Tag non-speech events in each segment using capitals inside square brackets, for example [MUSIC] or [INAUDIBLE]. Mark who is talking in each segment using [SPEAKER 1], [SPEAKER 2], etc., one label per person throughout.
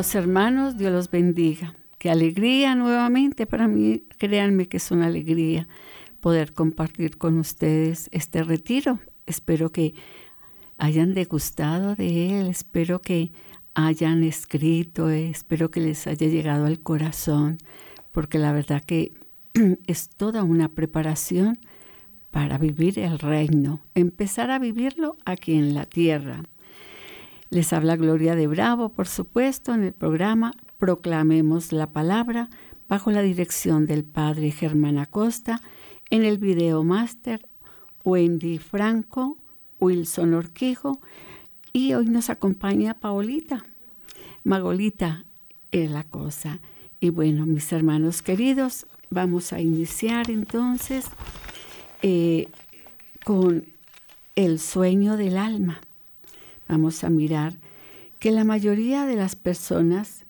[SPEAKER 1] Hermanos, Dios los bendiga. Qué alegría nuevamente para mí, créanme que es una alegría poder compartir con ustedes este retiro. Espero que hayan degustado de él, espero que hayan escrito, espero que les haya llegado al corazón, porque la verdad que [CLEARS THROAT] es toda una preparación para vivir el reino, empezar a vivirlo aquí en la tierra. Les habla Gloria de Bravo, por supuesto, en el programa Proclamemos la Palabra, bajo la dirección del Padre Germán Acosta, en el video máster Wendy Franco, Wilson Orquijo, y hoy nos acompaña Paolita, Magolita es la cosa. Y bueno, mis hermanos queridos, vamos a iniciar entonces eh, con el sueño del alma vamos a mirar que la mayoría de las personas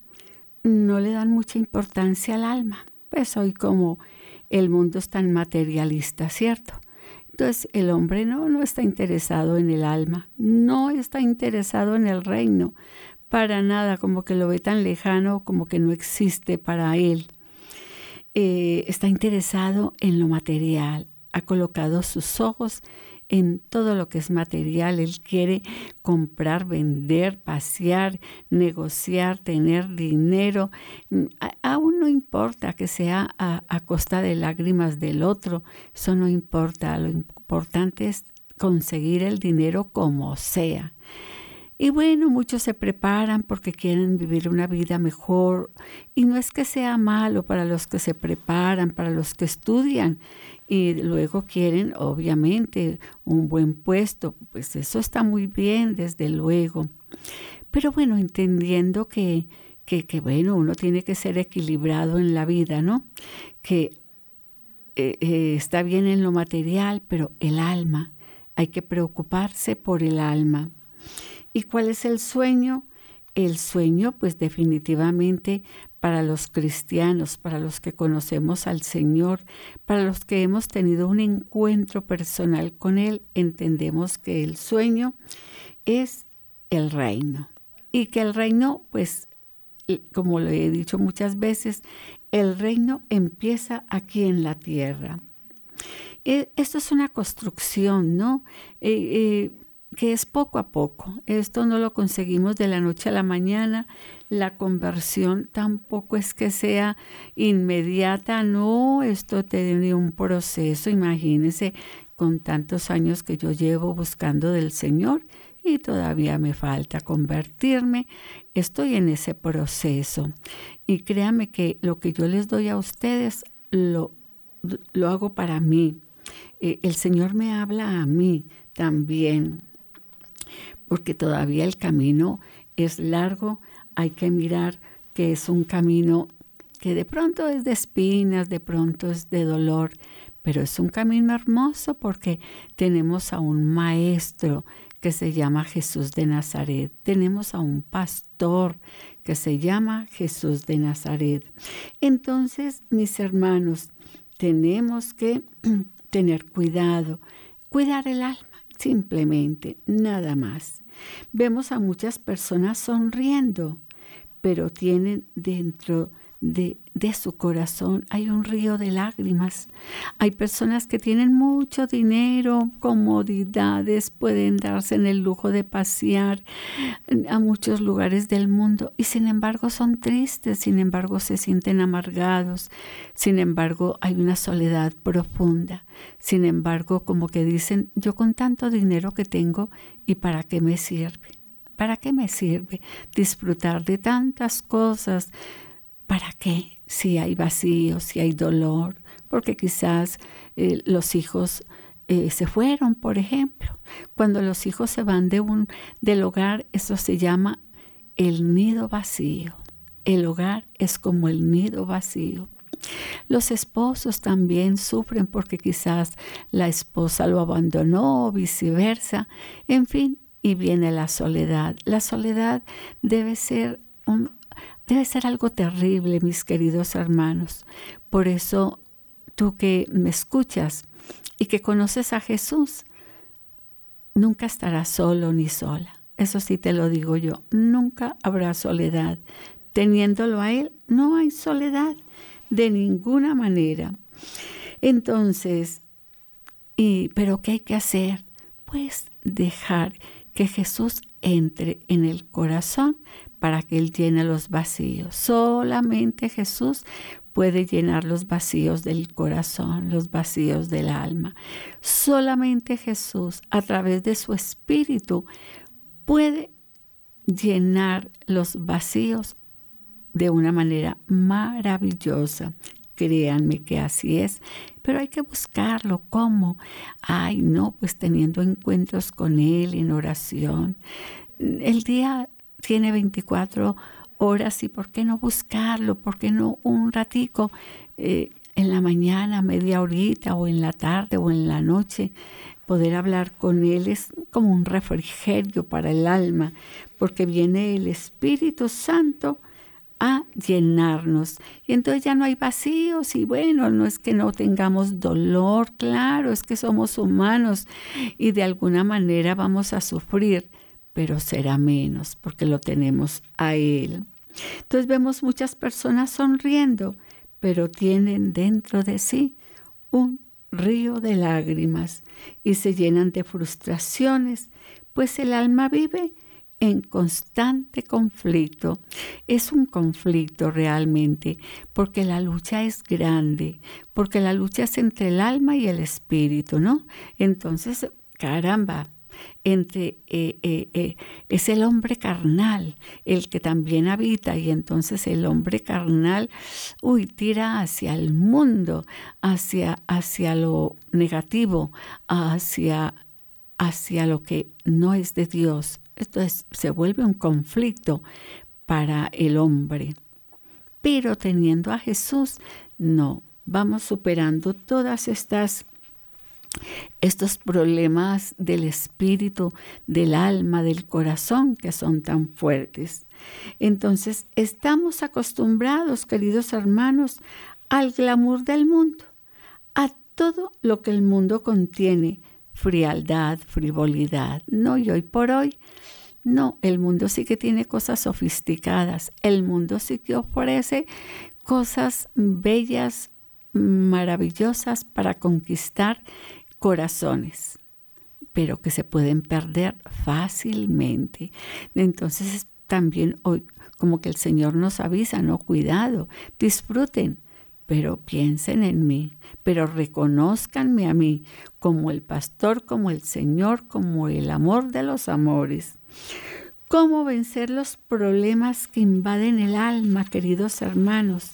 [SPEAKER 1] no le dan mucha importancia al alma. Pues hoy como el mundo es tan materialista, ¿cierto? Entonces el hombre no, no está interesado en el alma, no está interesado en el reino, para nada, como que lo ve tan lejano, como que no existe para él. Eh, está interesado en lo material, ha colocado sus ojos en todo lo que es material. Él quiere comprar, vender, pasear, negociar, tener dinero. Aún no importa que sea a, a costa de lágrimas del otro, eso no importa. Lo importante es conseguir el dinero como sea. Y bueno, muchos se preparan porque quieren vivir una vida mejor. Y no es que sea malo para los que se preparan, para los que estudian y luego quieren, obviamente, un buen puesto. Pues eso está muy bien, desde luego. Pero bueno, entendiendo que, que, bueno, uno tiene que ser equilibrado en la vida, ¿no? Que eh, eh, está bien en lo material, pero el alma, hay que preocuparse por el alma. ¿Y cuál es el sueño? El sueño, pues definitivamente para los cristianos, para los que conocemos al Señor, para los que hemos tenido un encuentro personal con Él, entendemos que el sueño es el reino. Y que el reino, pues, como lo he dicho muchas veces, el reino empieza aquí en la tierra. E, esto es una construcción, ¿no? Eh, eh, que es poco a poco. Esto no lo conseguimos de la noche a la mañana. La conversión tampoco es que sea inmediata, no, esto tiene un proceso, imagínense, con tantos años que yo llevo buscando del Señor y todavía me falta convertirme. Estoy en ese proceso. Y créame que lo que yo les doy a ustedes lo, lo hago para mí. Eh, el Señor me habla a mí también porque todavía el camino es largo, hay que mirar que es un camino que de pronto es de espinas, de pronto es de dolor, pero es un camino hermoso porque tenemos a un maestro que se llama Jesús de Nazaret, tenemos a un pastor que se llama Jesús de Nazaret. Entonces, mis hermanos, tenemos que [CLEARS THROAT] tener cuidado, cuidar el alma simplemente, nada más. Vemos a muchas personas sonriendo, pero tienen dentro de, su corazón hay un río de lágrimas. Hay personas que tienen mucho dinero, comodidades, pueden darse en el lujo de pasear a muchos lugares del mundo y sin embargo son tristes, sin embargo se sienten amargados, sin embargo hay una soledad profunda. Sin embargo, como que dicen, yo con tanto dinero que tengo, ¿y para qué me sirve? ¿Para qué me sirve disfrutar de tantas cosas? ¿Para qué? Si hay vacío, si hay dolor, porque quizás eh, los hijos eh, se fueron, por ejemplo. Cuando los hijos se van de un, del hogar, eso se llama el nido vacío. El hogar es como el nido vacío. Los esposos también sufren porque quizás la esposa lo abandonó o viceversa. En fin, y viene la soledad. La soledad debe ser un Debe ser algo terrible, mis queridos hermanos. Por eso, tú que me escuchas y que conoces a Jesús, nunca estarás solo ni sola. eso sí te lo digo yo, nunca habrá soledad. Teniéndolo a Él, no hay soledad de ninguna manera. Entonces, y, ¿pero qué hay que hacer? Pues dejar que Jesús entre en el corazón para que Él llene los vacíos. Solamente Jesús puede llenar los vacíos del corazón, los vacíos del alma. Solamente Jesús, a través de su Espíritu, puede llenar los vacíos de una manera maravillosa. Créanme que así es, pero hay que buscarlo. ¿Cómo? Ay, no, pues teniendo encuentros con Él en oración. El día tiene 24 horas y por qué no buscarlo, por qué no un ratico eh, en la mañana, media horita o en la tarde o en la noche, poder hablar con Él es como un refrigerio para el alma, porque viene el Espíritu Santo a llenarnos. Y entonces ya no hay vacíos y bueno, no es que no tengamos dolor, claro, es que somos humanos y de alguna manera vamos a sufrir, pero será menos porque lo tenemos a Él. Entonces vemos muchas personas sonriendo, pero tienen dentro de sí un río de lágrimas y se llenan de frustraciones, pues el alma vive en constante conflicto. Es un conflicto realmente, porque la lucha es grande, porque la lucha es entre el alma y el espíritu, ¿no? Entonces, caramba, entre eh, eh, eh, es el hombre carnal el que también habita y entonces el hombre carnal uy tira hacia el mundo hacia hacia lo negativo hacia hacia lo que no es de Dios. Esto se vuelve un conflicto para el hombre. Pero teniendo a Jesús no vamos superando todas estas estos problemas del espíritu, del alma, del corazón que son tan fuertes. Entonces, estamos acostumbrados, queridos hermanos, al glamour del mundo, a todo lo que el mundo contiene, frialdad, frivolidad. No, y hoy por hoy, no, el mundo sí que tiene cosas sofisticadas, el mundo sí que ofrece cosas bellas, maravillosas para conquistar corazones, pero que se pueden perder fácilmente. Entonces también hoy como que el Señor nos avisa, no cuidado, disfruten, pero piensen en mí, pero reconozcanme a mí como el pastor, como el Señor, como el amor de los amores. ¿Cómo vencer los problemas que invaden el alma, queridos hermanos?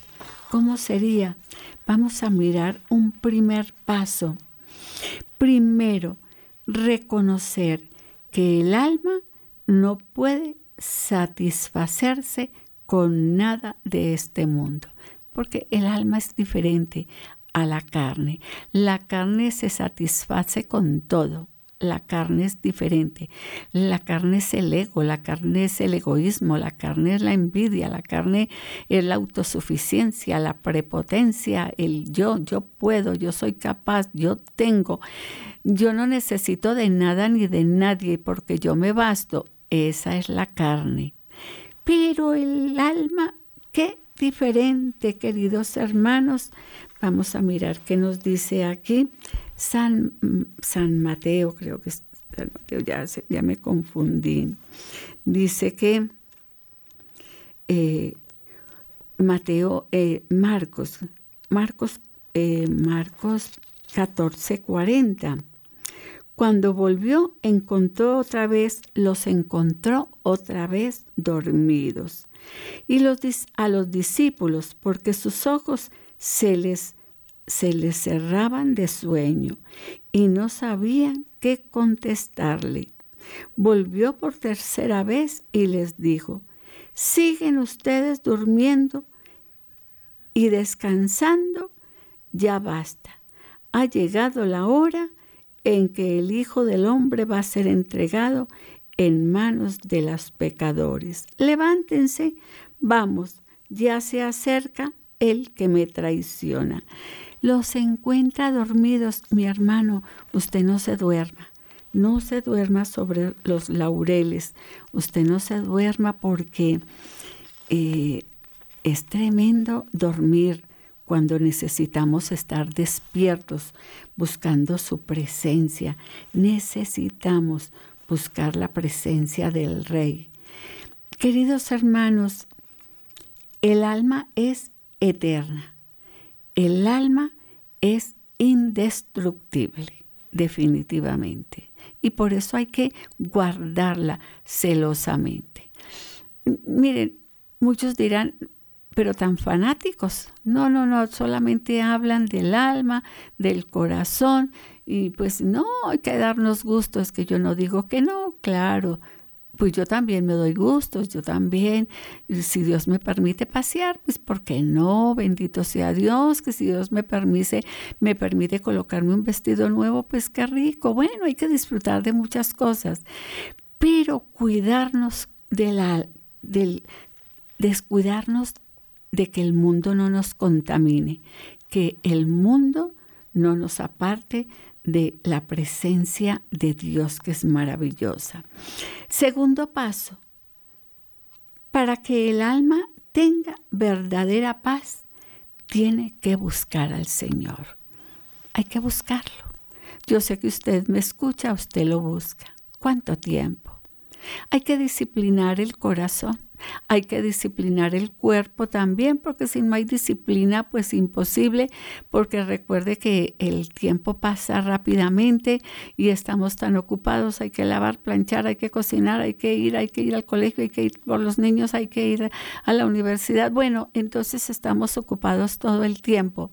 [SPEAKER 1] ¿Cómo sería? Vamos a mirar un primer paso Primero, reconocer que el alma no puede satisfacerse con nada de este mundo, porque el alma es diferente a la carne. La carne se satisface con todo, la carne es diferente. La carne es el ego, la carne es el egoísmo, la carne es la envidia, la carne es la autosuficiencia, la prepotencia, el yo, yo puedo, yo soy capaz, yo tengo, yo no necesito de nada ni de nadie porque yo me basto. Esa es la carne. Pero el alma, qué diferente, queridos hermanos. Vamos a mirar qué nos dice aquí. San, San Mateo, creo que San Mateo, ya, ya me confundí. Dice que eh, Mateo, eh, Marcos, Marcos, eh, Marcos 14, 40. Cuando volvió, encontró otra vez, los encontró otra vez dormidos. Y los, a los discípulos, porque sus ojos se les se les cerraban de sueño y no sabían qué contestarle. Volvió por tercera vez y les dijo, ¿siguen ustedes durmiendo y descansando? Ya basta. Ha llegado la hora en que el Hijo del Hombre va a ser entregado en manos de los pecadores. Levántense, vamos, ya se acerca el que me traiciona los encuentra dormidos, mi hermano, usted no se duerma. no se duerma sobre los laureles. Usted no se duerma porque eh, es tremendo dormir cuando necesitamos estar despiertos, buscando su presencia. Necesitamos buscar la presencia del Rey. Queridos hermanos, el alma es eterna. El alma es indestructible, definitivamente. Y por eso hay que guardarla celosamente. Miren, muchos dirán, pero tan fanáticos. No, no, no, solamente hablan del alma, del corazón, y pues no, hay que darnos gusto, es que yo no digo que no, claro, pues yo también me doy gustos, yo también, si Dios me permite pasear, pues ¿por qué no? Bendito sea Dios, que si Dios me permite, me permite colocarme un vestido nuevo, pues qué rico. Bueno, hay que disfrutar de muchas cosas, pero cuidarnos de la, del, descuidarnos de que el mundo no nos contamine, que el mundo no nos aparte de la presencia de Dios que es maravillosa. Segundo paso, para que el alma tenga verdadera paz, tiene que buscar al Señor. Hay que buscarlo. Yo sé que usted me escucha, usted lo busca. ¿Cuánto tiempo? Hay que disciplinar el corazón. Hay que disciplinar el cuerpo también, porque si no hay disciplina, pues imposible, porque recuerde que el tiempo pasa rápidamente y estamos tan ocupados, hay que lavar, planchar, hay que cocinar, hay que ir, hay que ir al colegio, hay que ir por los niños, hay que ir a la universidad. Bueno, entonces estamos ocupados todo el tiempo.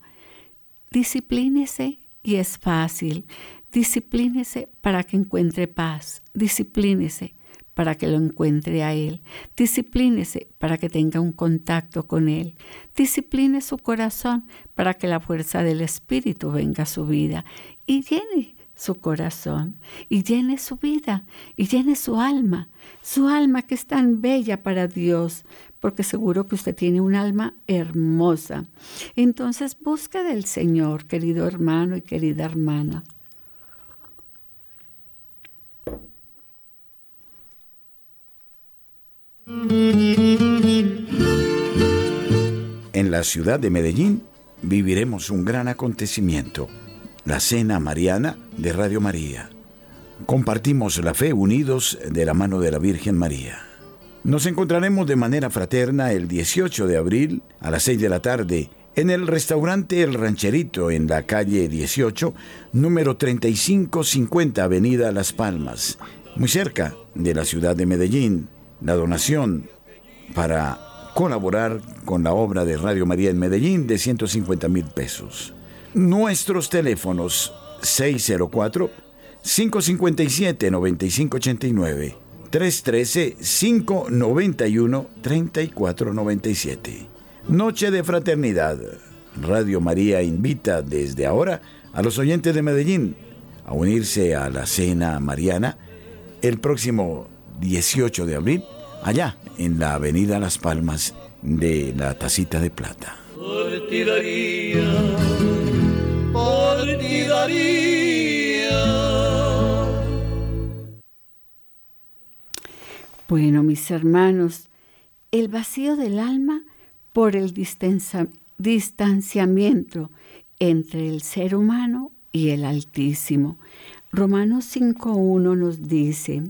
[SPEAKER 1] Disciplínese y es fácil. Disciplínese para que encuentre paz. Disciplínese para que lo encuentre a Él. Disciplínese para que tenga un contacto con Él. Discipline su corazón para que la fuerza del Espíritu venga a su vida y llene su corazón y llene su vida y llene su alma, su alma que es tan bella para Dios, porque seguro que usted tiene un alma hermosa. Entonces busca del Señor, querido hermano y querida hermana.
[SPEAKER 2] En la ciudad de Medellín viviremos un gran acontecimiento, la Cena Mariana de Radio María. Compartimos la fe unidos de la mano de la Virgen María. Nos encontraremos de manera fraterna el 18 de abril a las 6 de la tarde en el restaurante El Rancherito en la calle 18, número 3550 Avenida Las Palmas, muy cerca de la ciudad de Medellín la donación para colaborar con la obra de Radio María en Medellín de 150 mil pesos. Nuestros teléfonos 604 557 9589 313 591 3497. Noche de Fraternidad. Radio María invita desde ahora a los oyentes de Medellín a unirse a la cena mariana el próximo 18 de abril, allá en la avenida Las Palmas de la Tacita de Plata.
[SPEAKER 1] Bueno, mis hermanos, el vacío del alma por el distanciamiento entre el ser humano y el Altísimo. Romanos 5.1 nos dice,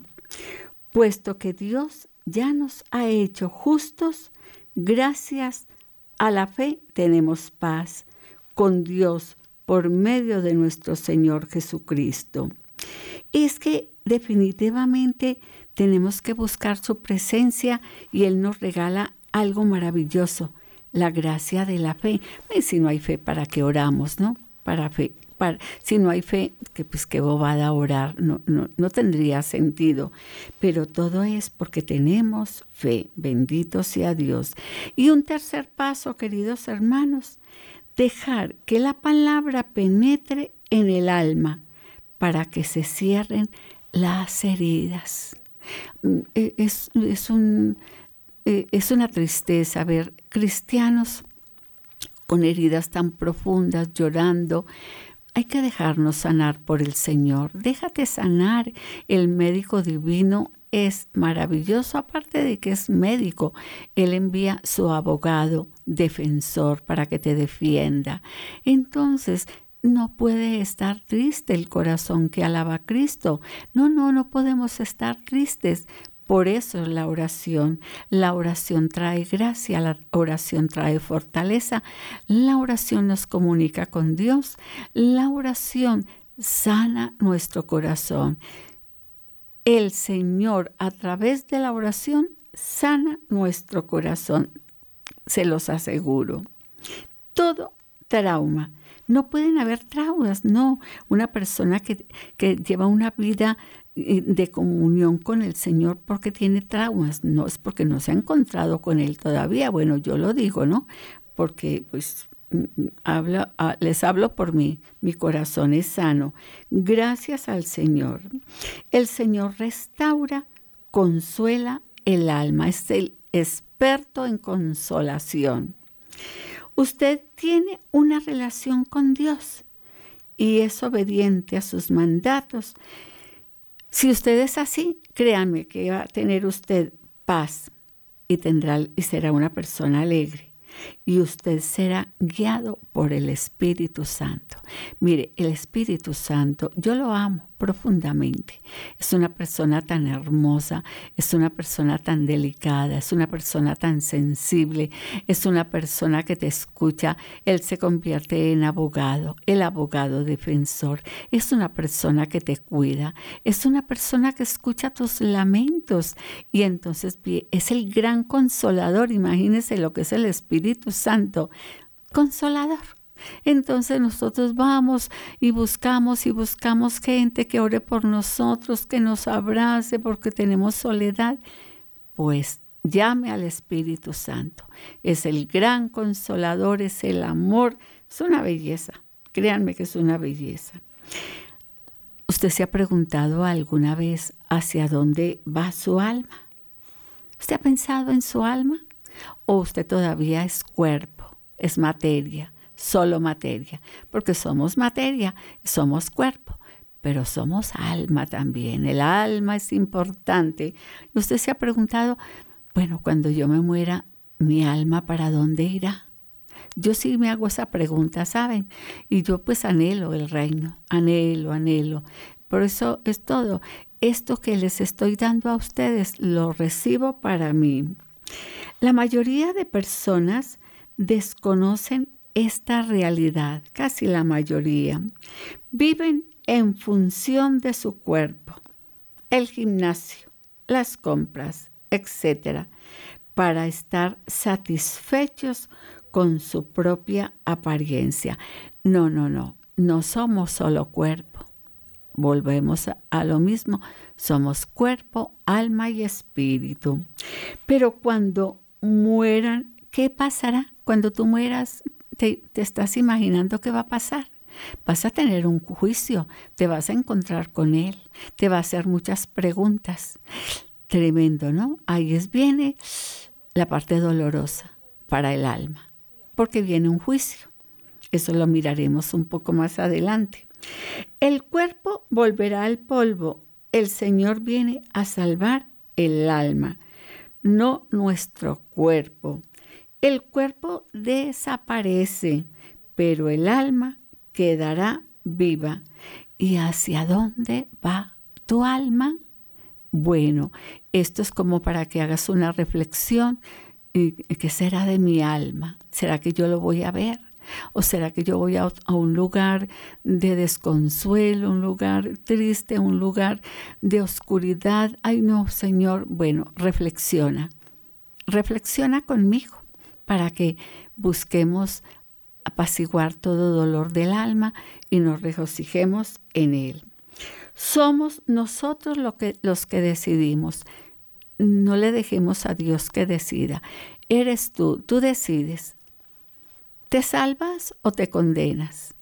[SPEAKER 1] puesto que Dios ya nos ha hecho justos, gracias a la fe tenemos paz con Dios por medio de nuestro Señor Jesucristo. Es que definitivamente tenemos que buscar su presencia y Él nos regala algo maravilloso, la gracia de la fe. Si no hay fe, ¿para qué oramos, no? Para fe, si no hay fe, que pues qué bobada orar, no, no, no tendría sentido. Pero todo es porque tenemos fe, bendito sea Dios. Y un tercer paso, queridos hermanos, dejar que la palabra penetre en el alma para que se cierren las heridas. Mm, e, es, es, un, e, es una tristeza ver cristianos con heridas tan profundas, llorando, hay que dejarnos sanar por el Señor. Déjate sanar. El médico divino es maravilloso, aparte de que es médico. Él envía su abogado defensor para que te defienda. Entonces, no puede estar triste el corazón que alaba a Cristo. No, no, no podemos estar tristes. Por eso es la oración. La oración trae gracia, la oración trae fortaleza, la oración nos comunica con Dios, la oración sana nuestro corazón. El Señor a través de la oración sana nuestro corazón, se los aseguro. Todo trauma no pueden haber traumas, no. Una persona que, que lleva una vida de comunión con el Señor porque tiene traumas, no es porque no se ha encontrado con Él todavía. Bueno, yo lo digo, ¿no? Porque pues mm, ah, les hablo por mí, mi corazón es sano. Gracias al Señor. El Señor restaura, consuela el alma, es el experto en consolación. Usted tiene una relación con Dios y es obediente a sus mandatos. Si usted es así, créanme que va a tener usted paz y tendrá y será una persona alegre y usted será guiado por el Espíritu Santo. Mire, el Espíritu Santo, yo lo amo profundamente. Es una persona tan hermosa, es una persona tan delicada, es una persona tan sensible, es una persona que te escucha. Él se convierte en abogado, el abogado defensor. Es una persona que te cuida, es una persona que escucha tus lamentos y entonces es el gran consolador. Imagínese lo que es el Espíritu Santo, consolador entonces nosotros vamos y buscamos y buscamos gente que ore por nosotros, que nos abrace porque tenemos soledad. Pues llame al Espíritu Santo. Es el gran consolador, es el amor. Es una belleza. Créanme que es una belleza. ¿Usted se ha preguntado alguna vez hacia dónde va su alma? ¿Usted ha pensado en su alma? ¿O usted todavía es cuerpo, es materia? solo materia, porque somos materia, somos cuerpo, pero somos alma también. El alma es importante. Usted se ha preguntado, bueno, cuando yo me muera, ¿mi alma para dónde irá? Yo sí me hago esa pregunta, ¿saben? Y yo pues anhelo el reino, anhelo, anhelo. Por eso es todo. Esto que les estoy dando a ustedes lo recibo para mí. La mayoría de personas desconocen esta realidad, casi la mayoría, viven en función de su cuerpo, el gimnasio, las compras, etc., para estar satisfechos con su propia apariencia. No, no, no, no somos solo cuerpo. Volvemos a, lo mismo, somos cuerpo, alma y espíritu. Pero cuando mueran, ¿qué pasará? Cuando tú mueras, te, estás imaginando qué va a pasar. Vas a tener un juicio, te vas a encontrar con él, te va a hacer muchas preguntas. Tremendo, ¿no? Ahí es, viene la parte dolorosa para el alma, porque viene un juicio. Eso lo miraremos un poco más adelante. El cuerpo volverá al polvo. El Señor viene a salvar el alma, no nuestro cuerpo. El cuerpo desaparece, pero el alma quedará viva. ¿Y hacia dónde va tu alma? Bueno, esto es como para que hagas una reflexión. ¿Qué será de mi alma? ¿Será que yo lo voy a ver? ¿O será que yo voy a, un lugar de desconsuelo, un lugar triste, un lugar de oscuridad? Ay, no, Señor. Bueno, reflexiona. Reflexiona conmigo para que busquemos apaciguar todo dolor del alma y nos regocijemos en él. Somos nosotros lo que, los que decidimos. No le dejemos a Dios que decida. Eres tú, tú decides. ¿Te salvas o te condenas?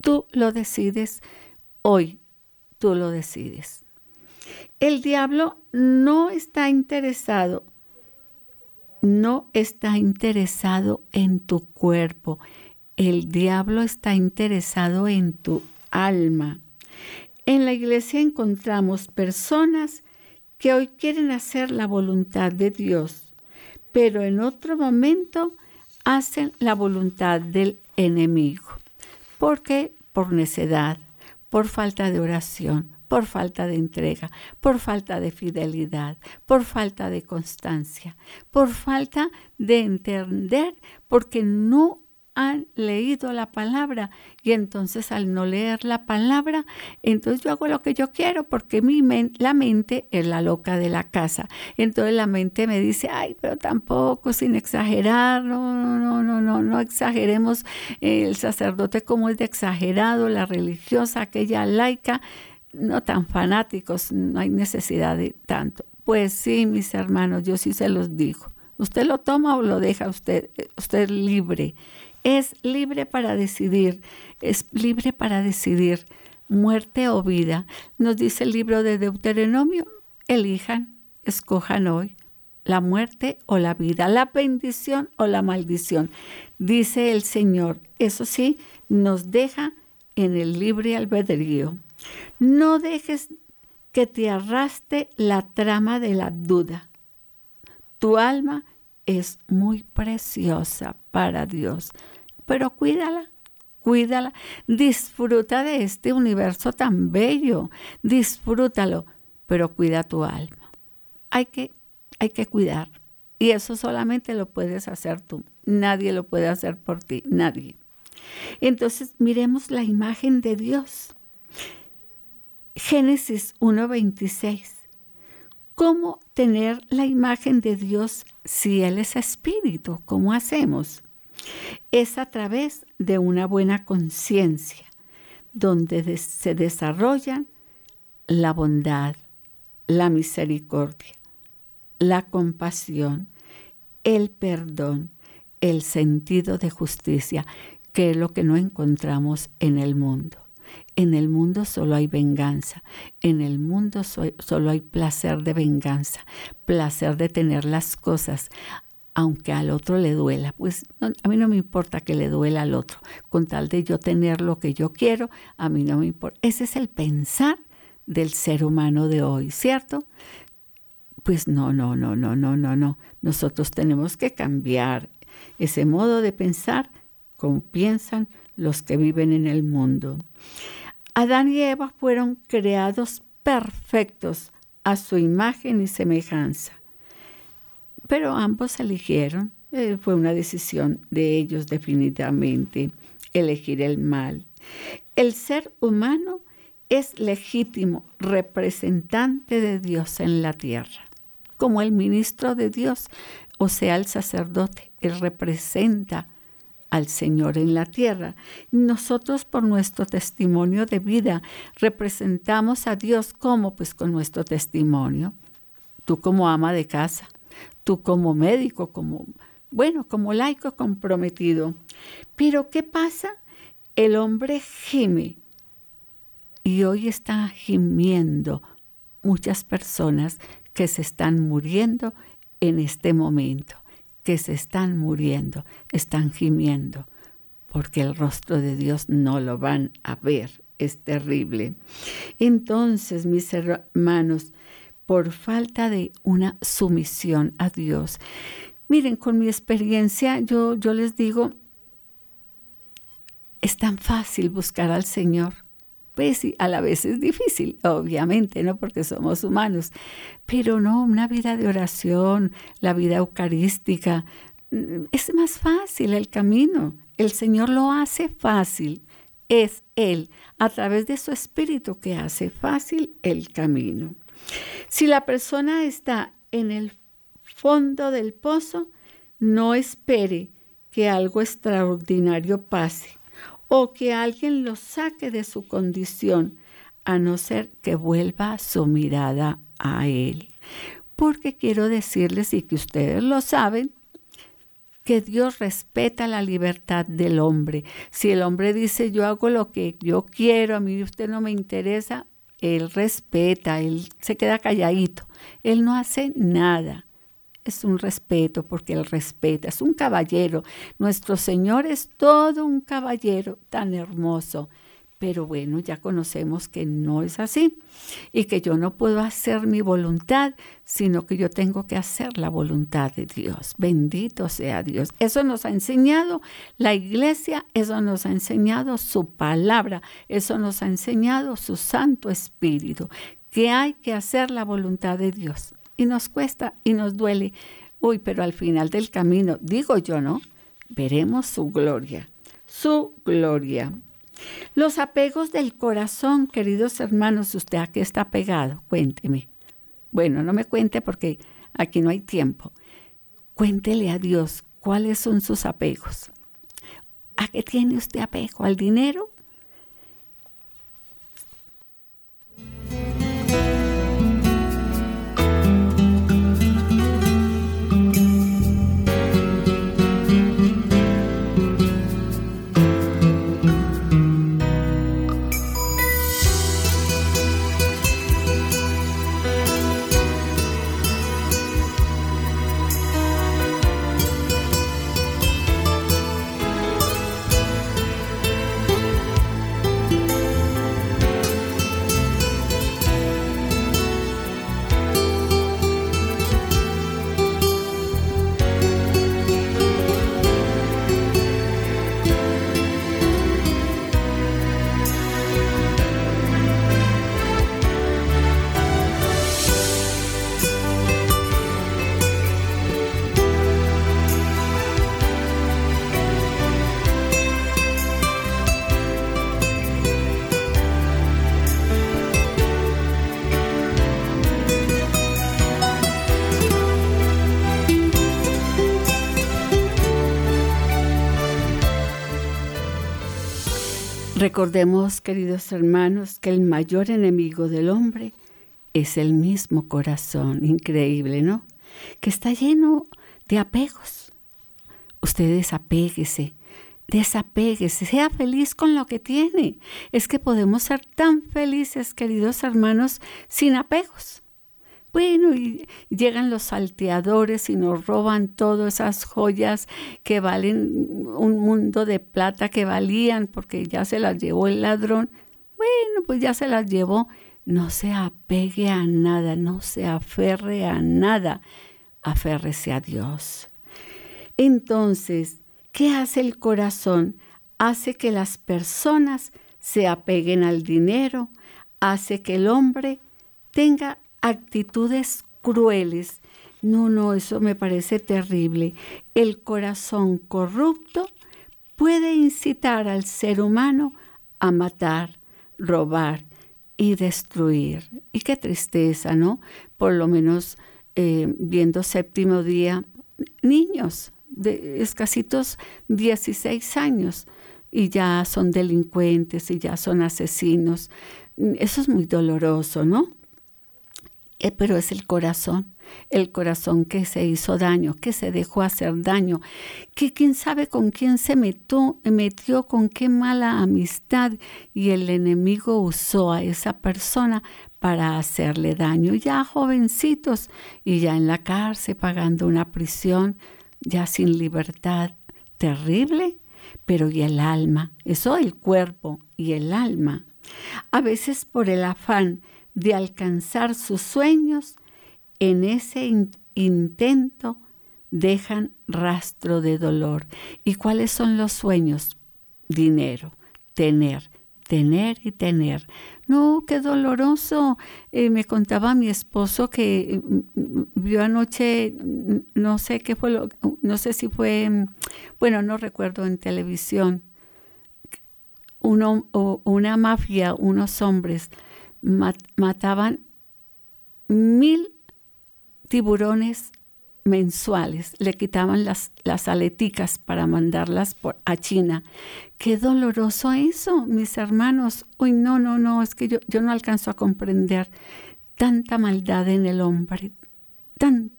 [SPEAKER 1] Tú lo decides hoy, tú lo decides. El diablo no está interesado no está interesado en tu cuerpo, el diablo está interesado en tu alma. En la iglesia encontramos personas que hoy quieren hacer la voluntad de Dios, pero en otro momento hacen la voluntad del enemigo. ¿Por qué? Por necedad, por falta de oración, por falta de entrega, por falta de fidelidad, por falta de constancia, por falta de entender, porque no han leído la palabra y entonces al no leer la palabra, entonces yo hago lo que yo quiero porque mi la mente es la loca de la casa. Entonces la mente me dice, ay, pero tampoco sin exagerar, no, no, no, no, no, no exageremos el sacerdote como es de exagerado, la religiosa, aquella laica, no tan fanáticos, no hay necesidad de tanto. Pues sí, mis hermanos, yo sí se los digo. Usted lo toma o lo deja usted, usted libre es libre para decidir, es libre para decidir muerte o vida. Nos dice el libro de Deuteronomio, elijan, escojan hoy la muerte o la vida, la bendición o la maldición. Dice el Señor, eso sí, nos deja en el libre albedrío. No dejes que te arrastre la trama de la duda. Tu alma es muy preciosa para Dios pero cuídala, cuídala, disfruta de este universo tan bello, disfrútalo, pero cuida tu alma. Hay que, hay que cuidar. Y eso solamente lo puedes hacer tú. Nadie lo puede hacer por ti, nadie. Entonces miremos la imagen de Dios. Génesis 1.26. ¿Cómo tener la imagen de Dios si Él es espíritu? ¿Cómo hacemos? Es a través de una buena conciencia, donde se desarrollan la bondad, la misericordia, la compasión, el perdón, el sentido de justicia, que es lo que no encontramos en el mundo. En el mundo solo hay venganza, en el mundo solo hay placer de venganza, placer de tener las cosas aunque al otro le duela. Pues a mí no me importa que le duela al otro, con tal de yo tener lo que yo quiero, a mí no me importa. Ese es el pensar del ser humano de hoy, ¿cierto? Pues no, no, no, no, no, no, no. Nosotros tenemos que cambiar ese modo de pensar como piensan los que viven en el mundo. Adán y Eva fueron creados perfectos a su imagen y semejanza pero ambos eligieron, eh, fue una decisión de ellos definitivamente, elegir el mal. El ser humano es legítimo representante de Dios en la tierra, como el ministro de Dios, o sea, el sacerdote, él representa al Señor en la tierra. Nosotros por nuestro testimonio de vida representamos a Dios como pues con nuestro testimonio. Tú como ama de casa, tú como médico, como, bueno, como laico comprometido. Pero ¿qué pasa? El hombre gime y hoy están gimiendo muchas personas que se están muriendo en este momento, que se están muriendo, están gimiendo, porque el rostro de Dios no lo van a ver. Es terrible. Entonces, mis hermanos, por falta de una sumisión a Dios. Miren, con mi experiencia, yo, yo les digo, es tan fácil buscar al Señor. Pues a la vez es difícil, obviamente, ¿no? Porque somos humanos. Pero no, una vida de oración, la vida eucarística, mm, es más fácil el camino. El Señor lo hace fácil. Es Él, a través de su Espíritu, que hace fácil el camino. Si la persona está en el fondo del pozo, no espere que algo extraordinario pase o que alguien lo saque de su condición, a no ser que vuelva su mirada a Él. Porque quiero decirles, y que ustedes lo saben, que Dios respeta la libertad del hombre. Si el hombre dice, yo hago lo que yo quiero, a mí usted no me interesa, él respeta, él se queda calladito, él no hace nada. es un respeto, porque él respeta, es un caballero. Nuestro Señor es todo un caballero tan hermoso. Pero bueno, ya conocemos que no es así y que yo no puedo hacer mi voluntad, sino que yo tengo que hacer la voluntad de Dios. Bendito sea Dios. Eso nos ha enseñado la iglesia, eso nos ha enseñado su palabra, eso nos ha enseñado su Santo Espíritu, que hay que hacer la voluntad de Dios. Y nos cuesta y nos duele. Uy, pero al final del camino, digo yo, ¿no? Veremos su gloria, su gloria. Los apegos del corazón, queridos hermanos, ¿usted a qué está pegado? Cuénteme. Bueno, no me cuente porque aquí no hay tiempo. Cuéntele a Dios cuáles son sus apegos. ¿A qué tiene usted apego? ¿Al dinero? Recordemos, queridos hermanos, que el mayor enemigo del hombre es el mismo corazón, increíble, ¿no? Que está lleno de apegos. Usted desapéguese, desapéguese, sea feliz con lo que tiene. Es que podemos ser tan felices, queridos hermanos, sin apegos. Bueno, y llegan los salteadores y nos roban todas esas joyas que valen un mundo de plata que valían porque ya se las llevó el ladrón. Bueno, pues ya se las llevó. No se apegue a nada, no se aferre a nada, aférrese a Dios. Entonces, ¿qué hace el corazón? Hace que las personas se apeguen al dinero, hace que el hombre tenga actitudes crueles. No, no, eso me parece terrible. El corazón corrupto puede incitar al ser humano a matar, robar y destruir. Y qué tristeza, ¿no? Por lo menos eh, viendo séptimo día, niños de escasitos 16 años y ya son delincuentes y ya son asesinos. Eso es muy doloroso, ¿no? Eh, pero es el corazón, el corazón que se hizo daño, que se dejó hacer daño, que quién sabe con quién se metió, metió con qué mala amistad y el enemigo usó a esa persona para hacerle daño. Ya jovencitos y ya en la cárcel pagando una prisión, ya sin libertad, terrible, pero y el alma, eso el cuerpo y el alma. A veces por el afán de alcanzar sus sueños, en ese intento dejan rastro de dolor. ¿Y cuáles son los sueños? Dinero, tener, tener y tener. No, qué doloroso. Eh, me contaba mi esposo que mm, vio anoche, no sé qué fue, lo, no sé si fue, bueno, no recuerdo en televisión, una mafia, unos hombres mataban mil tiburones mensuales, le quitaban las, las aleticas para mandarlas por, a China. Qué doloroso eso, mis hermanos. Uy, no, no, no, es que yo, yo no alcanzo a comprender tanta maldad en el hombre. Tan,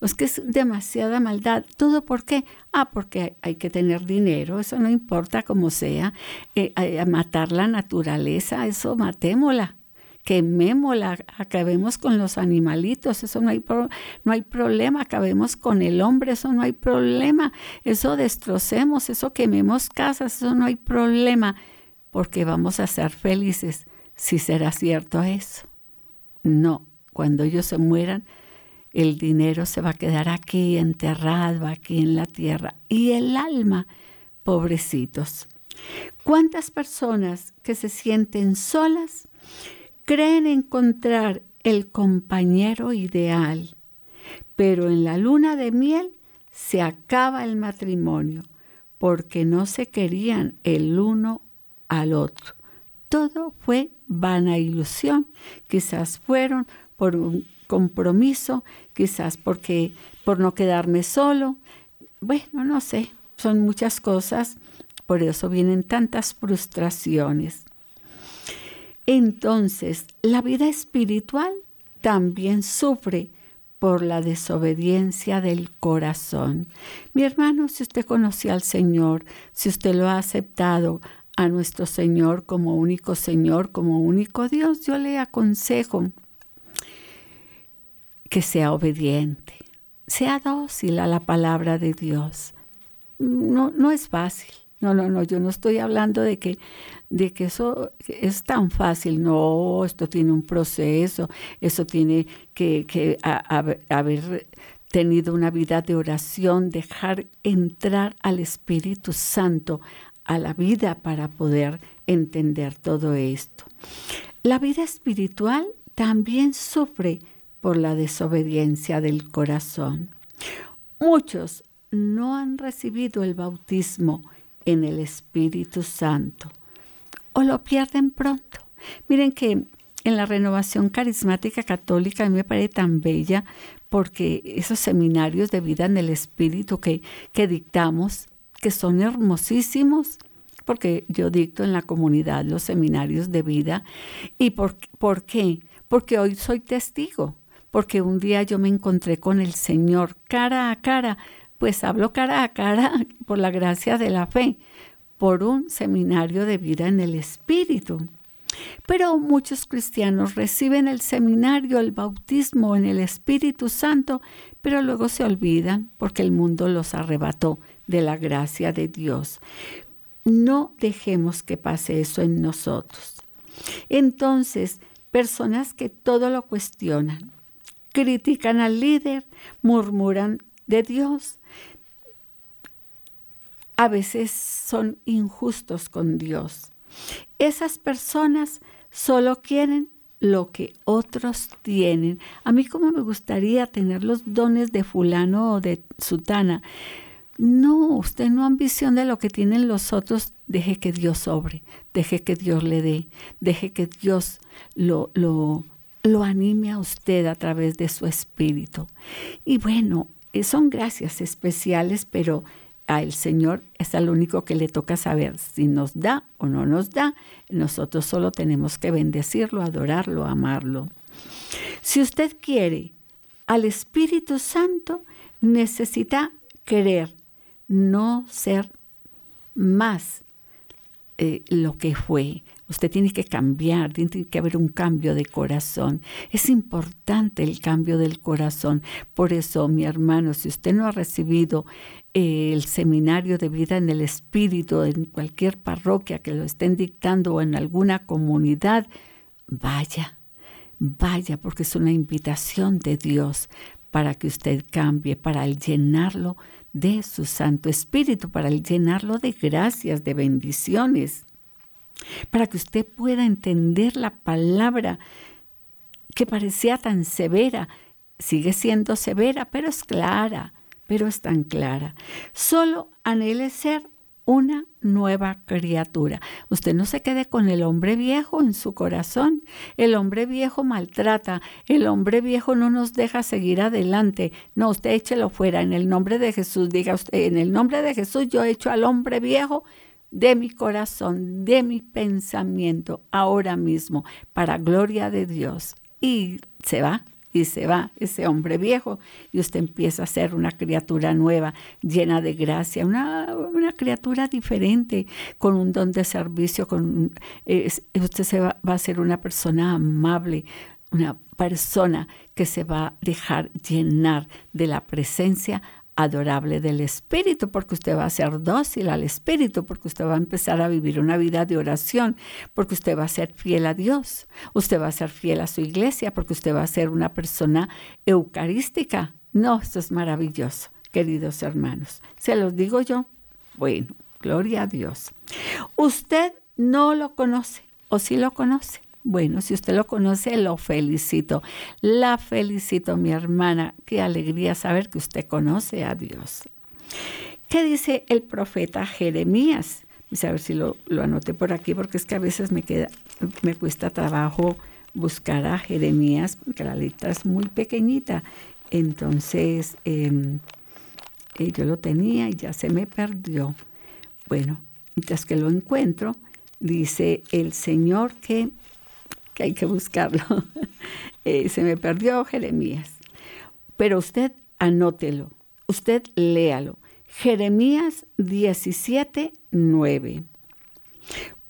[SPEAKER 1] es que es demasiada maldad. ¿Todo por qué? Ah, porque hay que tener dinero, eso no importa cómo sea. Eh, matar la naturaleza, eso matémosla quemémosla, acabemos con los animalitos, eso no hay, no hay problema, acabemos con el hombre, eso no hay problema, eso destrocemos, eso quememos casas, eso no hay problema, porque vamos a ser felices si será cierto eso. No, cuando ellos se mueran, el dinero se va a quedar aquí enterrado, aquí en la tierra, y el alma, pobrecitos. ¿Cuántas personas que se sienten solas creen encontrar el compañero ideal, pero en la luna de miel se acaba el matrimonio porque no se querían el uno al otro? Todo fue vana ilusión. Quizás fueron por un compromiso, quizás porque por no quedarme solo. Bueno, no sé, son muchas cosas por eso vienen tantas frustraciones. Entonces, la vida espiritual también sufre por la desobediencia del corazón. Mi hermano, si usted conoció al Señor, si usted lo ha aceptado a nuestro Señor como único Señor, como único Dios, yo le aconsejo que sea obediente, sea dócil a la palabra de Dios. No, no es fácil, no, no, no, yo no estoy hablando de que, de que eso es tan fácil. No, esto tiene un proceso, eso tiene que, haber tenido una vida de oración, dejar entrar al Espíritu Santo a la vida para poder entender todo esto. La vida espiritual también sufre por la desobediencia del corazón. Muchos no han recibido el bautismo en el Espíritu Santo o lo pierden pronto. Miren que en la renovación carismática católica a mí me parece tan bella porque esos seminarios de vida en el Espíritu que, que dictamos, que son hermosísimos, porque yo dicto en la comunidad los seminarios de vida. ¿Y por, por qué? Porque hoy soy testigo, porque un día yo me encontré con el Señor cara a cara pues hablo cara a cara [LAUGHS] por la gracia de la fe, por un seminario de vida en el Espíritu. Pero muchos cristianos reciben el seminario, el bautismo en el Espíritu Santo, pero luego se olvidan porque el mundo los arrebató de la gracia de Dios. No dejemos que pase eso en nosotros. Entonces, personas que todo lo cuestionan, critican al líder, murmuran de Dios, a veces son injustos con Dios. Esas personas solo quieren lo que otros tienen. A mí como me gustaría tener los dones de fulano o de sutana. No, usted no ambicione lo que tienen los otros, deje que Dios sobre, deje que Dios le dé, deje que Dios lo, lo, lo anime a usted a través de su espíritu. Y bueno, eh, son gracias especiales, pero el Señor es el único que le toca saber si nos da o no nos da. Nosotros solo tenemos que bendecirlo, adorarlo, amarlo. Si usted quiere al Espíritu Santo, necesita querer, no ser más eh, lo que fue. Usted tiene que cambiar, tiene que haber un cambio de corazón. Es importante el cambio del corazón. Por eso, mi hermano, si usted no ha recibido eh, el seminario de vida en el Espíritu, en cualquier parroquia que lo estén dictando o en alguna comunidad, vaya, vaya, porque es una invitación de Dios para que usted cambie, para llenarlo de su Santo Espíritu, para llenarlo de gracias, de bendiciones para que usted pueda entender la palabra que parecía tan severa. Sigue siendo severa, pero es clara, pero es tan clara. Solo anhele ser una nueva criatura. Usted no se quede con el hombre viejo en su corazón. El hombre viejo maltrata, el hombre viejo no nos deja seguir adelante. No, usted échelo fuera en el nombre de Jesús. Diga usted, en el nombre de Jesús yo echo al hombre viejo de mi corazón, de mi pensamiento, ahora mismo, para gloria de Dios. Y se va, y se va ese hombre viejo, y usted empieza a ser una criatura nueva, llena de gracia, una, criatura diferente, con un don de servicio, con, usted se va, va a ser una persona amable, una persona que se va a dejar llenar de la presencia adorable del Espíritu, porque usted va a ser dócil al Espíritu, porque usted va a empezar a vivir una vida de oración, porque usted va a ser fiel a Dios, usted va a ser fiel a su iglesia, porque usted va a ser una persona eucarística. No, esto es maravilloso, queridos hermanos. Se los digo yo. Bueno, gloria a Dios. Usted no lo conoce, o sí lo conoce. Bueno, si usted lo conoce, lo felicito. La felicito, mi hermana. Qué alegría saber que usted conoce a Dios. ¿Qué dice el profeta Jeremías? A ver si lo, lo anoté por aquí, porque es que a veces me, cuesta trabajo buscar a Jeremías, porque la letra es muy pequeñita. Entonces, em, eh, yo lo tenía y ya se me perdió. Bueno, mientras que lo encuentro, dice el Señor que que hay que buscarlo. [LAUGHS] Eh, se me perdió Jeremías. Pero usted anótelo, usted léalo. Jeremías 17, 9.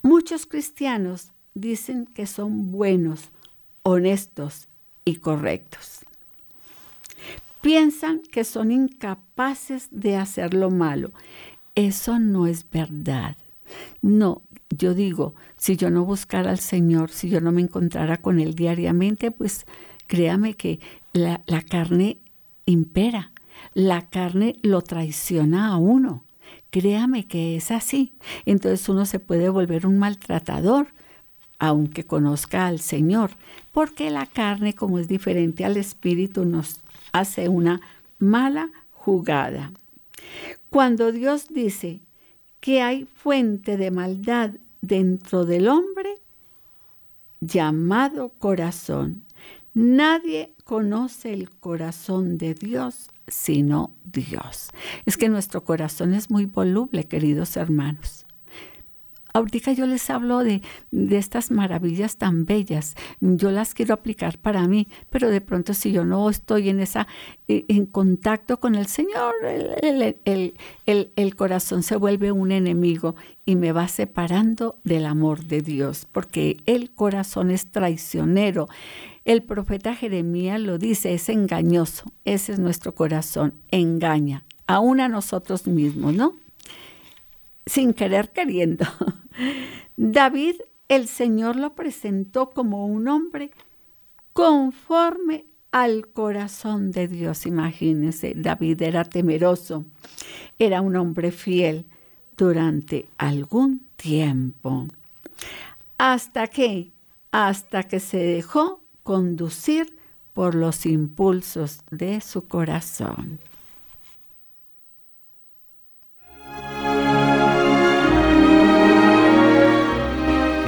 [SPEAKER 1] Muchos cristianos dicen que son buenos, honestos y correctos. Piensan que son incapaces de hacer lo malo. Eso no es verdad. No, yo digo, si yo no buscara al Señor, si yo no me encontrara con Él diariamente, pues créame que la, la carne impera, la carne lo traiciona a uno. Créame que es así. Entonces uno se puede volver un maltratador, aunque conozca al Señor, porque la carne, como es diferente al espíritu, nos hace una mala jugada. Cuando Dios dice que hay fuente de maldad dentro del hombre llamado corazón. Nadie conoce el corazón de Dios sino Dios. Es que nuestro corazón es muy voluble, queridos hermanos. Ahorita yo les hablo de, de, estas maravillas tan bellas. Yo las quiero aplicar para mí, pero de pronto si yo no estoy en esa eh, en contacto con el Señor, el, el, el, corazón se vuelve un enemigo y me va separando del amor de Dios, porque el corazón es traicionero. El profeta Jeremías lo dice, es engañoso. Ese es nuestro corazón, engaña, aún a nosotros mismos, ¿no? Sin querer queriendo. David, el Señor lo presentó como un hombre conforme al corazón de Dios. Imagínense, David era temeroso, era un hombre fiel durante algún tiempo. ¿Hasta que Hasta que se dejó conducir por los impulsos de su corazón.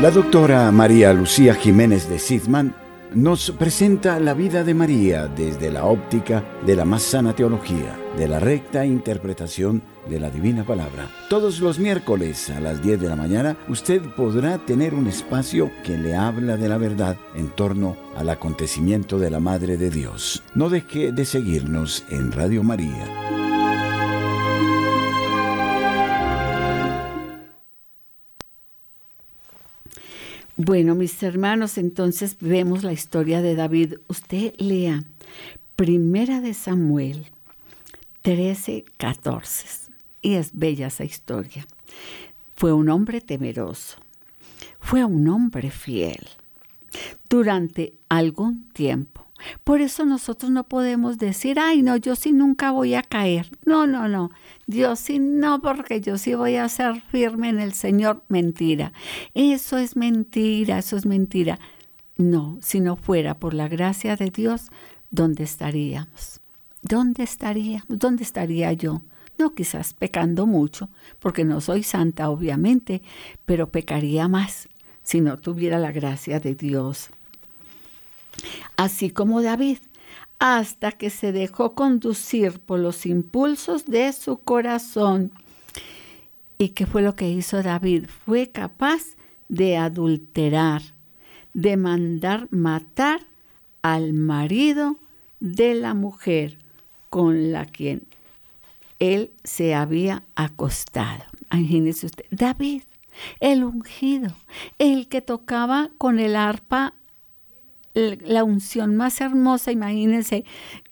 [SPEAKER 2] La doctora María Lucía Jiménez de Sidman nos presenta la vida de María desde la óptica de la más sana teología, de la recta interpretación de la divina palabra. Todos los miércoles a las 10 de la mañana usted podrá tener un espacio que le habla de la verdad en torno al acontecimiento de la Madre de Dios. No deje de seguirnos en Radio María.
[SPEAKER 1] Bueno, mis hermanos, entonces vemos la historia de David. Usted lea Primera de Samuel 13, 14. Y es bella esa historia. Fue un hombre temeroso. Fue un hombre fiel. Durante algún tiempo por eso nosotros no podemos decir, ay, no, yo sí nunca voy a caer. No, no, no. Yo sí no, porque yo sí voy a ser firme en el Señor. Mentira. Eso es mentira, eso es mentira. No, si no fuera por la gracia de Dios, ¿dónde estaríamos? ¿Dónde estaríamos? ¿Dónde estaría yo? No quizás pecando mucho, porque no soy santa, obviamente, pero pecaría más si no tuviera la gracia de Dios así como David, hasta que se dejó conducir por los impulsos de su corazón. ¿Y qué fue lo que hizo David? Fue capaz de adulterar, de mandar matar al marido de la mujer con la quien él se había acostado. Imagínese usted, David, el ungido, el que tocaba con el arpa la unción más hermosa, imagínense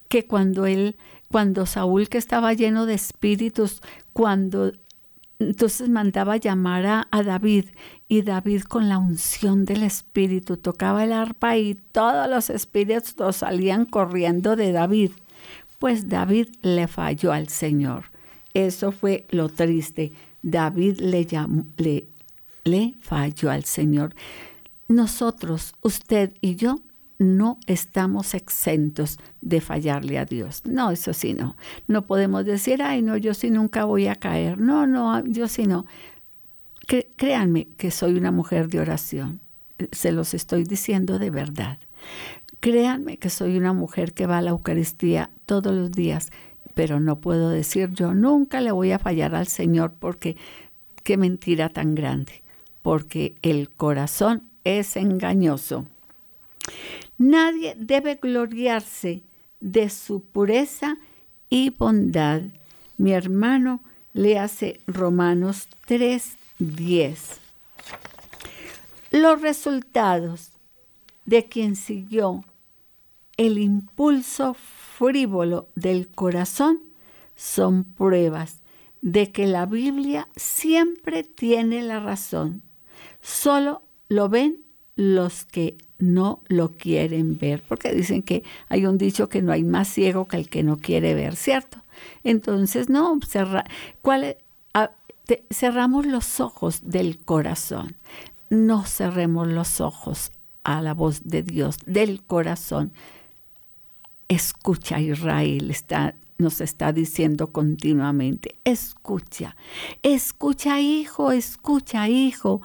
[SPEAKER 1] que cuando él, cuando Saúl que estaba lleno de espíritus, cuando entonces mandaba llamar a, David y David con la unción del espíritu tocaba el arpa y todos los espíritus salían corriendo de David. Pues David le falló al Señor. Eso fue lo triste. David le, llamó, le, le falló al Señor. Nosotros, usted y yo, no estamos exentos de fallarle a Dios. No, eso sí no. No podemos decir, ay, no, yo sí nunca voy a caer. No, no, yo sí no. créanme que soy una mujer de oración. Se los estoy diciendo de verdad. Créanme que soy una mujer que va a la Eucaristía todos los días, pero no puedo decir yo nunca le voy a fallar al Señor porque qué mentira tan grande, porque el corazón es engañoso. Nadie debe gloriarse de su pureza y bondad. Mi hermano le hace Romanos 3:10. Los resultados de quien siguió el impulso frívolo del corazón son pruebas de que la Biblia siempre tiene la razón. Solo lo ven los que no lo quieren ver, porque dicen que hay un dicho que no hay más ciego que el que no quiere ver, ¿cierto? Entonces, no, cerramos los ojos del corazón, no cerremos los ojos a la voz de Dios, del corazón. Escucha Israel, está, nos está diciendo continuamente, escucha, escucha hijo, escucha hijo,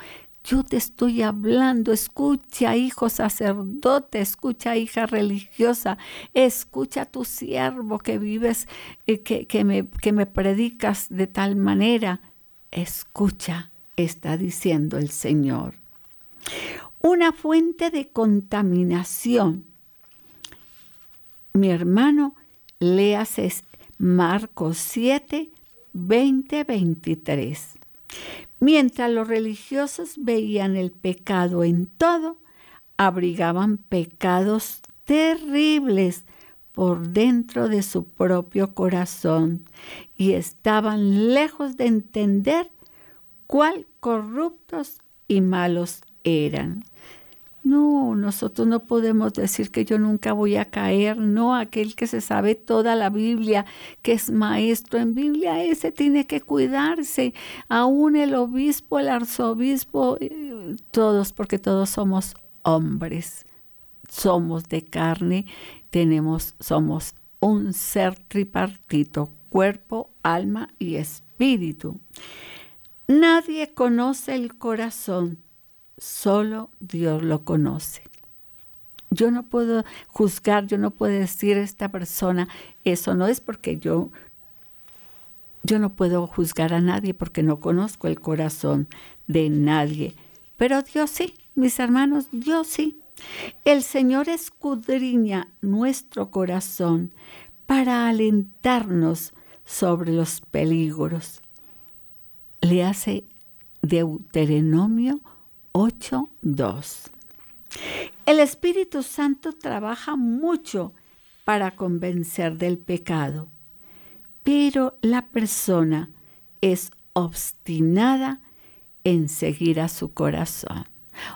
[SPEAKER 1] yo te estoy hablando, escucha, hijo sacerdote, escucha, hija religiosa, escucha tu siervo que vives, eh, que, que, me, que me predicas de tal manera. Escucha, está diciendo el Señor. Una fuente de contaminación. Mi hermano, léase Marcos 7, 20, 23. Mientras los religiosos veían el pecado en todo, abrigaban pecados terribles por dentro de su propio corazón y estaban lejos de entender cuál corruptos y malos eran. No, nosotros no podemos decir que yo nunca voy a caer, no, aquel que se sabe toda la Biblia, que es maestro en Biblia, ese tiene que cuidarse, aún el obispo, el arzobispo, eh, todos, porque todos somos hombres, somos de carne, tenemos, somos un ser tripartito, cuerpo, alma y espíritu. Nadie conoce el corazón Solo Dios lo conoce. Yo no puedo juzgar, yo no puedo decir a esta persona, eso no es porque yo, yo no puedo juzgar a nadie porque no conozco el corazón de nadie. Pero Dios sí, mis hermanos, Dios sí. El Señor escudriña nuestro corazón para alentarnos sobre los peligros. Le hace Deuteronomio 8.2. El Espíritu Santo trabaja mucho para convencer del pecado, pero la persona es obstinada en seguir a su corazón.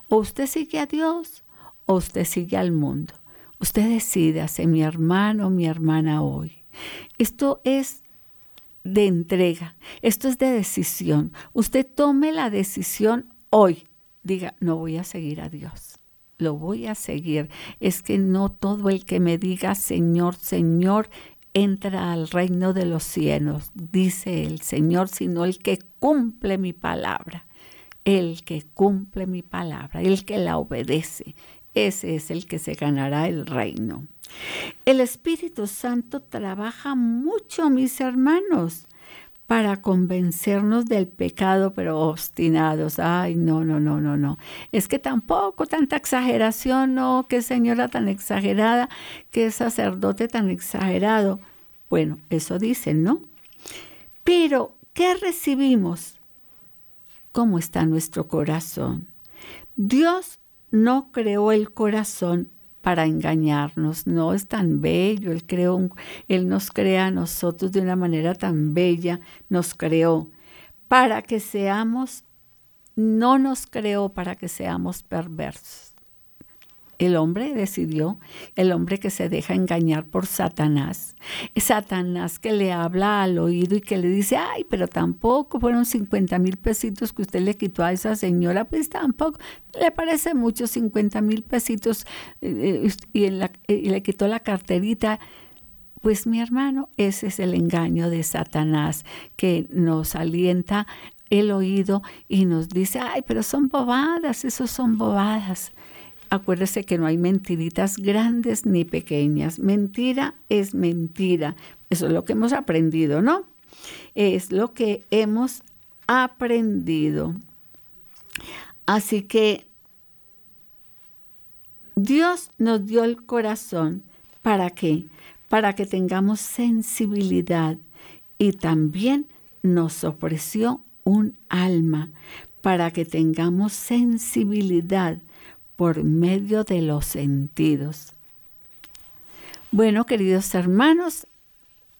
[SPEAKER 1] O usted sigue a Dios o usted sigue al mundo. Usted decide hacer mi hermano o mi hermana hoy. Esto es de entrega, esto es de decisión. Usted tome la decisión hoy diga, no voy a seguir a Dios, lo voy a seguir. Es que no todo el que me diga Señor, Señor, entra al reino de los cielos, dice el Señor, sino el que cumple mi palabra. El que cumple mi palabra, el que la obedece, ese es el que se ganará el reino. El Espíritu Santo trabaja mucho, mis hermanos para convencernos del pecado, pero obstinados. Ay, no, no, no, no, no. Es que tampoco tanta exageración, no, qué señora tan exagerada, qué sacerdote tan exagerado. Bueno, eso dicen, ¿no? Pero, ¿qué recibimos cómo está nuestro corazón. Dios no creó el corazón para engañarnos, no es tan bello, él, creó, él nos crea a nosotros de una manera tan bella, nos creó para que seamos, no nos creó para que seamos perversos. El hombre decidió, el hombre que se deja engañar por Satanás. Satanás que le habla al oído y que le dice, ay, pero tampoco fueron 50 mil pesitos que usted le quitó a esa señora, pues tampoco. Le parece mucho 50 mil pesitos eh, y, y le quitó la carterita. Pues mi hermano, ese es el engaño de Satanás que nos alienta el oído y nos dice, ay, pero son bobadas, esos son bobadas. Acuérdese que no hay mentiritas grandes ni pequeñas. Mentira es mentira. Eso es lo que hemos aprendido, ¿no? Es lo que hemos aprendido. Así que Dios nos dio el corazón. ¿Para qué? Para que tengamos sensibilidad y también nos ofreció un alma para que tengamos sensibilidad por medio de los sentidos. Bueno, queridos hermanos,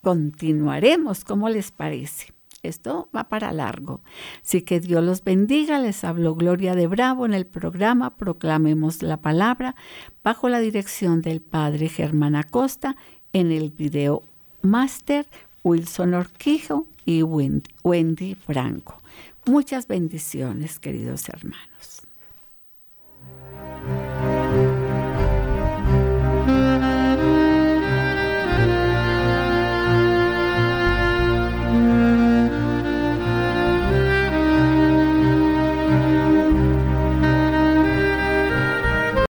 [SPEAKER 1] continuaremos, ¿cómo les parece? Esto va para largo. Así que Dios los bendiga. Les habló Gloria de Bravo en el programa Proclamemos la Palabra bajo la dirección del Padre Germán Acosta en el video Master Wilson Orquijo y Wendy Franco. Muchas bendiciones, queridos hermanos.